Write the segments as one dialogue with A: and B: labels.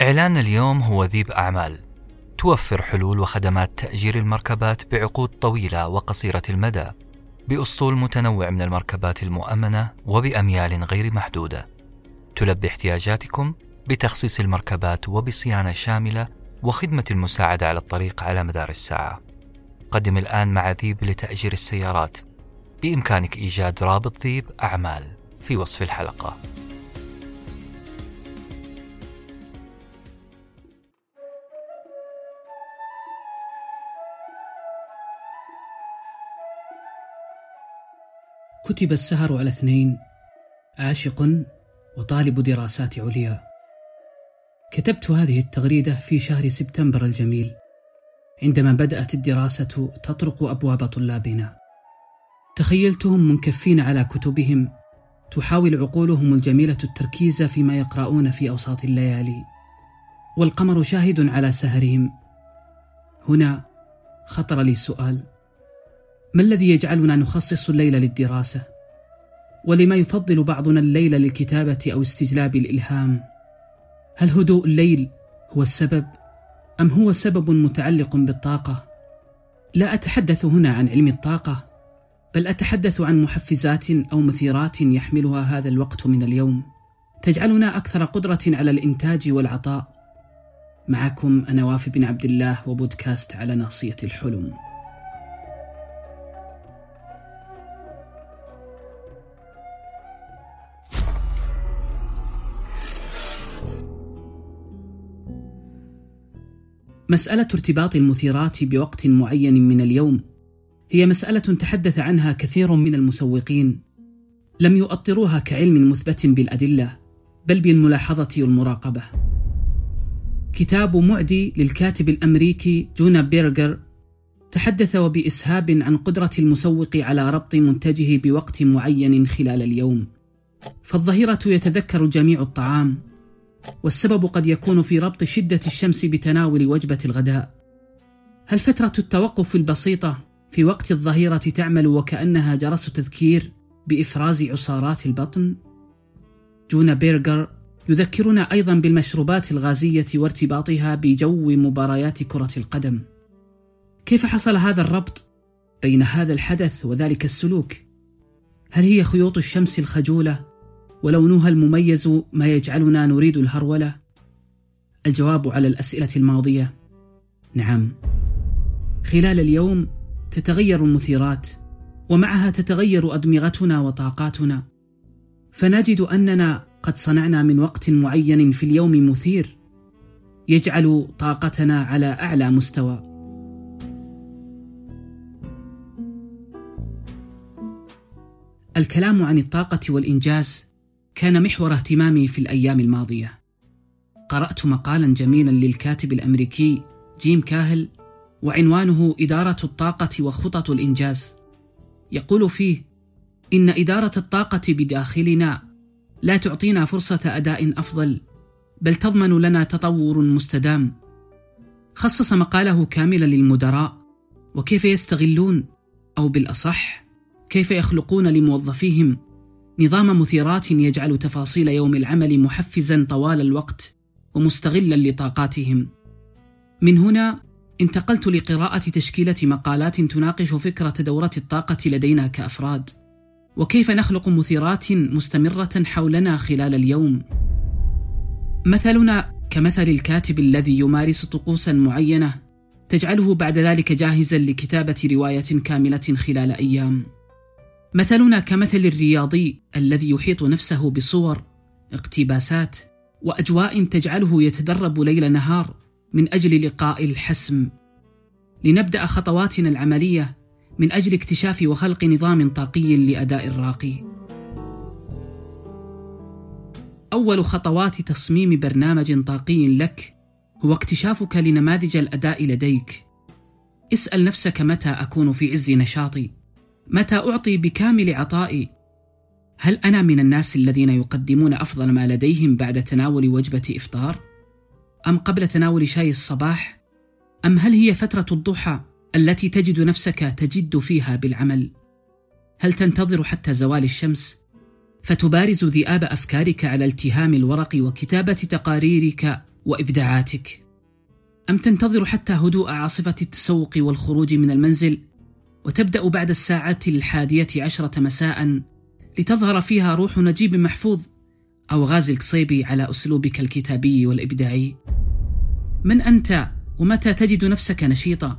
A: إعلان اليوم هو ذيب أعمال. توفر حلول وخدمات تأجير المركبات بعقود طويلة وقصيرة المدى بأسطول متنوع من المركبات المؤمنة وبأميال غير محدودة. تلبي احتياجاتكم بتخصيص المركبات وبصيانة شاملة وخدمة المساعدة على الطريق على مدار الساعة. قدم الآن مع ذيب لتأجير السيارات. بإمكانك إيجاد رابط ذيب أعمال في وصف الحلقة.
B: كتب السهر على اثنين عاشق وطالب دراسات عليا. كتبت هذه التغريدة في شهر سبتمبر الجميل عندما بدأت الدراسة تطرق أبواب طلابنا. تخيلتهم منكفين على كتبهم تحاول عقولهم الجميلة التركيز فيما يقرؤون في أوساط الليالي. والقمر شاهد على سهرهم. هنا خطر لي سؤال ما الذي يجعلنا نخصص الليل للدراسة؟ ولما يفضل بعضنا الليل للكتابة أو استجلاب الإلهام؟ هل هدوء الليل هو السبب أم هو سبب متعلق بالطاقة؟ لا أتحدث هنا عن علم الطاقة بل أتحدث عن محفزات أو مثيرات يحملها هذا الوقت من اليوم تجعلنا أكثر قدرة على الإنتاج والعطاء معكم أنا وافي بن عبد الله وبودكاست على ناصية الحلم مسألة ارتباط المثيرات بوقت معين من اليوم هي مسألة تحدث عنها كثير من المسوقين. لم يؤطروها كعلم مثبت بالأدلة بل بالملاحظة والمراقبة. كتاب معدي للكاتب الأمريكي جونا بيرجر تحدث وبإسهاب عن قدرة المسوق على ربط منتجه بوقت معين خلال اليوم. فالظهيرة يتذكر الجميع الطعام والسبب قد يكون في ربط شدة الشمس بتناول وجبة الغداء. هل فترة التوقف البسيطة في وقت الظهيرة تعمل وكأنها جرس تذكير بإفراز عصارات البطن؟ جونا بيرجر يذكرنا أيضا بالمشروبات الغازية وارتباطها بجو مباريات كرة القدم. كيف حصل هذا الربط بين هذا الحدث وذلك السلوك؟ هل هي خيوط الشمس الخجولة ولونها المميز ما يجعلنا نريد الهرولة؟ الجواب على الأسئلة الماضية نعم. خلال اليوم تتغير المثيرات ومعها تتغير أدمغتنا وطاقاتنا فنجد أننا قد صنعنا من وقت معين في اليوم مثير يجعل طاقتنا على أعلى مستوى الكلام عن الطاقة والإنجاز كان محور اهتمامي في الأيام الماضية. قرأت مقالا جميلا للكاتب الأمريكي جيم كاهل وعنوانه إدارة الطاقة وخطط الإنجاز. يقول فيه إن إدارة الطاقة بداخلنا لا تعطينا فرصة أداء أفضل بل تضمن لنا تطور مستدام. خصص مقاله كاملا للمدراء وكيف يستغلون؟ أو بالأصح كيف يخلقون لموظفيهم؟ نظام مثيرات يجعل تفاصيل يوم العمل محفزا طوال الوقت ومستغلا لطاقاتهم. من هنا انتقلت لقراءة تشكيلة مقالات تناقش فكرة دورة الطاقة لدينا كأفراد وكيف نخلق مثيرات مستمرة حولنا خلال اليوم؟ مثلنا كمثل الكاتب الذي يمارس طقوسا معينة تجعله بعد ذلك جاهزا لكتابة رواية كاملة خلال أيام. مثلنا كمثل الرياضي الذي يحيط نفسه بصور اقتباسات وأجواء تجعله يتدرب ليل نهار من أجل لقاء الحسم. لنبدأ خطواتنا العملية من أجل اكتشاف وخلق نظام طاقي لأداء الراقي. أول خطوات تصميم برنامج طاقي لك هو اكتشافك لنماذج الأداء لديك. اسأل نفسك متى أكون في عز نشاطي. متى أعطي بكامل عطائي؟ هل أنا من الناس الذين يقدمون أفضل ما لديهم بعد تناول وجبة إفطار؟ أم قبل تناول شاي الصباح؟ أم هل هي فترة الضحى التي تجد نفسك تجد فيها بالعمل؟ هل تنتظر حتى زوال الشمس؟ فتبارز ذئاب أفكارك على التهام الورق وكتابة تقاريرك وإبداعاتك. أم تنتظر حتى هدوء عاصفة التسوق والخروج من المنزل؟ وتبدأ بعد الساعة الحادية عشرة مساء لتظهر فيها روح نجيب محفوظ أو غازي القصيبي على أسلوبك الكتابي والإبداعي. من أنت ومتى تجد نفسك نشيطا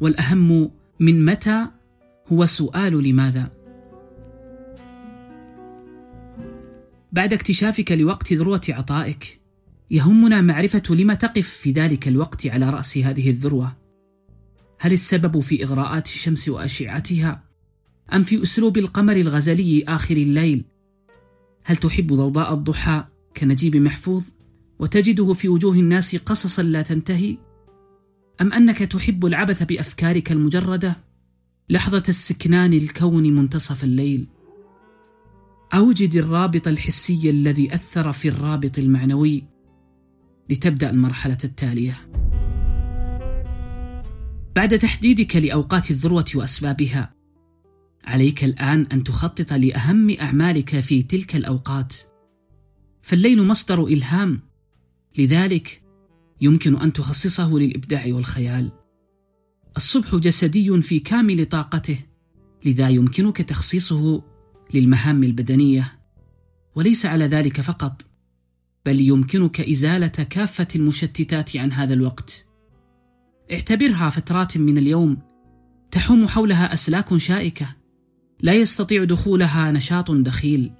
B: والأهم من متى هو سؤال لماذا؟ بعد اكتشافك لوقت ذروة عطائك يهمنا معرفة لم تقف في ذلك الوقت على رأس هذه الذروة. هل السبب في إغراءات الشمس وأشعتها؟ أم في أسلوب القمر الغزلي آخر الليل؟ هل تحب ضوضاء الضحى كنجيب محفوظ وتجده في وجوه الناس قصصا لا تنتهي؟ أم أنك تحب العبث بأفكارك المجردة؟ لحظة استكنان الكون منتصف الليل. أوجد الرابط الحسي الذي أثر في الرابط المعنوي لتبدأ المرحلة التالية. بعد تحديدك لأوقات الذروة وأسبابها عليك الآن أن تخطط لأهم أعمالك في تلك الأوقات. فالليل مصدر إلهام لذلك يمكن أن تخصصه للإبداع والخيال. الصبح جسدي في كامل طاقته لذا يمكنك تخصيصه للمهام البدنية. وليس على ذلك فقط بل يمكنك إزالة كافة المشتتات عن هذا الوقت. اعتبرها فترات من اليوم تحوم حولها أسلاك شائكة لا يستطيع دخولها نشاط دخيل.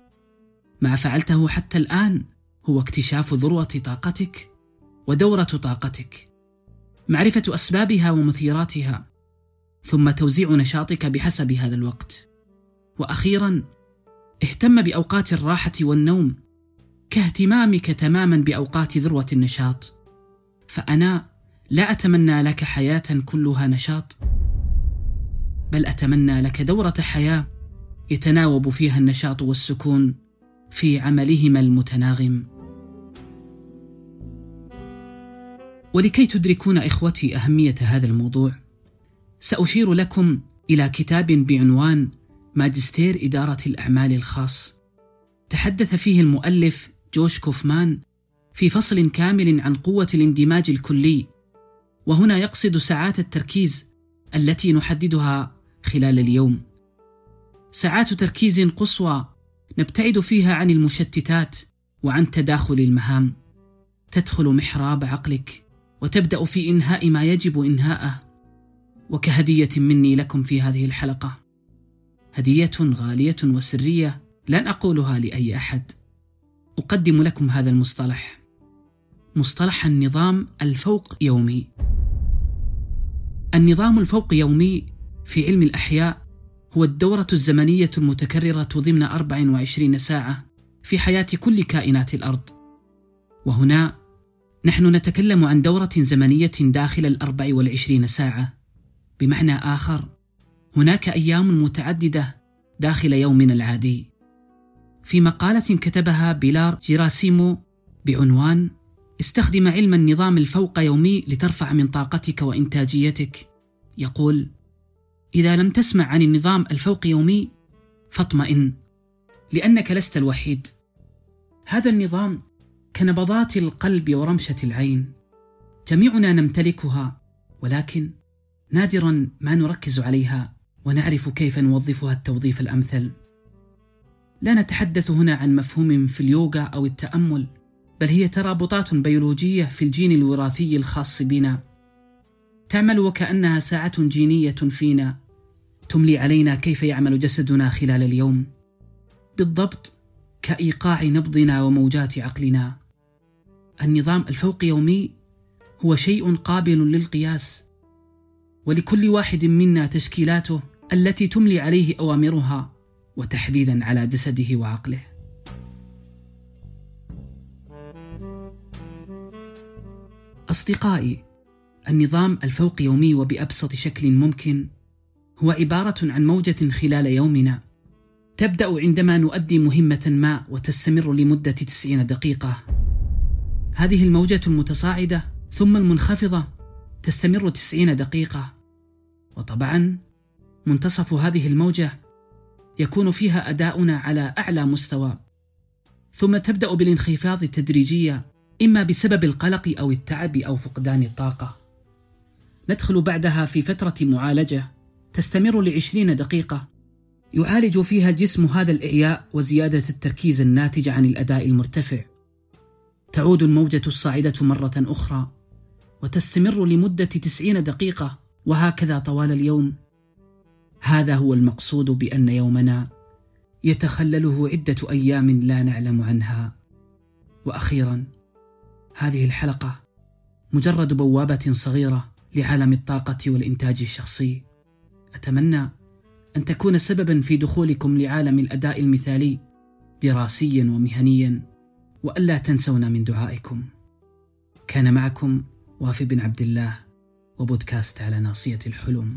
B: ما فعلته حتى الآن هو اكتشاف ذروة طاقتك ودورة طاقتك معرفة أسبابها ومثيراتها ثم توزيع نشاطك بحسب هذا الوقت. وأخيرا اهتم بأوقات الراحة والنوم كاهتمامك تماما بأوقات ذروة النشاط. فأنا لا أتمنى لك حياة كلها نشاط بل أتمنى لك دورة حياة يتناوب فيها النشاط والسكون في عملهما المتناغم. ولكي تدركون إخوتي أهمية هذا الموضوع سأشير لكم إلى كتاب بعنوان ماجستير إدارة الأعمال الخاص. تحدث فيه المؤلف جوش كوفمان في فصل كامل عن قوة الاندماج الكلي وهنا يقصد ساعات التركيز التي نحددها خلال اليوم. ساعات تركيز قصوى نبتعد فيها عن المشتتات وعن تداخل المهام. تدخل محراب عقلك وتبدأ في إنهاء ما يجب إنهاءه. وكهدية مني لكم في هذه الحلقة. هدية غالية وسرية لن أقولها لأي أحد. أقدم لكم هذا المصطلح. مصطلح النظام الفوق يومي. النظام الفوق يومي في علم الأحياء هو الدورة الزمنية المتكررة ضمن 24 ساعة في حياة كل كائنات الأرض. وهنا نحن نتكلم عن دورة زمنية داخل الأربع والعشرين ساعة. بمعنى آخر هناك أيام متعددة داخل يومنا العادي. في مقالة كتبها بيلار جيراسيمو بعنوان استخدم علم النظام الفوق يومي لترفع من طاقتك وإنتاجيتك. يقول إذا لم تسمع عن النظام الفوق يومي فاطمئن لأنك لست الوحيد. هذا النظام كنبضات القلب ورمشة العين. جميعنا نمتلكها ولكن نادرا ما نركز عليها ونعرف كيف نوظفها التوظيف الأمثل. لا نتحدث هنا عن مفهوم في اليوغا أو التأمل بل هي ترابطات بيولوجية في الجين الوراثي الخاص بنا. تعمل وكأنها ساعة جينية فينا. تملي علينا كيف يعمل جسدنا خلال اليوم. بالضبط كإيقاع نبضنا وموجات عقلنا. النظام الفوق يومي هو شيء قابل للقياس. ولكل واحد منا تشكيلاته التي تملي عليه أوامرها وتحديدا على جسده وعقله. أصدقائي النظام الفوق يومي وبأبسط شكل ممكن هو عبارة عن موجة خلال يومنا. تبدأ عندما نؤدي مهمة ما وتستمر لمدة 90 دقيقة. هذه الموجة المتصاعدة ثم المنخفضة تستمر تسعين دقيقة. وطبعا منتصف هذه الموجة يكون فيها أداؤنا على أعلى مستوى. ثم تبدأ بالانخفاض تدريجيا إما بسبب القلق أو التعب أو فقدان الطاقة. ندخل بعدها في فترة معالجة. تستمر لعشرين دقيقة. يعالج فيها الجسم هذا الإعياء وزيادة التركيز الناتج عن الأداء المرتفع. تعود الموجة الصاعدة مرة أخرى. وتستمر لمدة تسعين دقيقة. وهكذا طوال اليوم. هذا هو المقصود بأن يومنا يتخلله عدة أيام لا نعلم عنها. وأخيرا هذه الحلقة مجرد بوابة صغيرة. لعالم الطاقة والإنتاج الشخصي. أتمنى أن تكون سببا في دخولكم لعالم الأداء المثالي دراسيا ومهنيا وألا تنسونا من دعائكم. كان معكم وافي بن عبد الله وبودكاست على ناصية الحلم.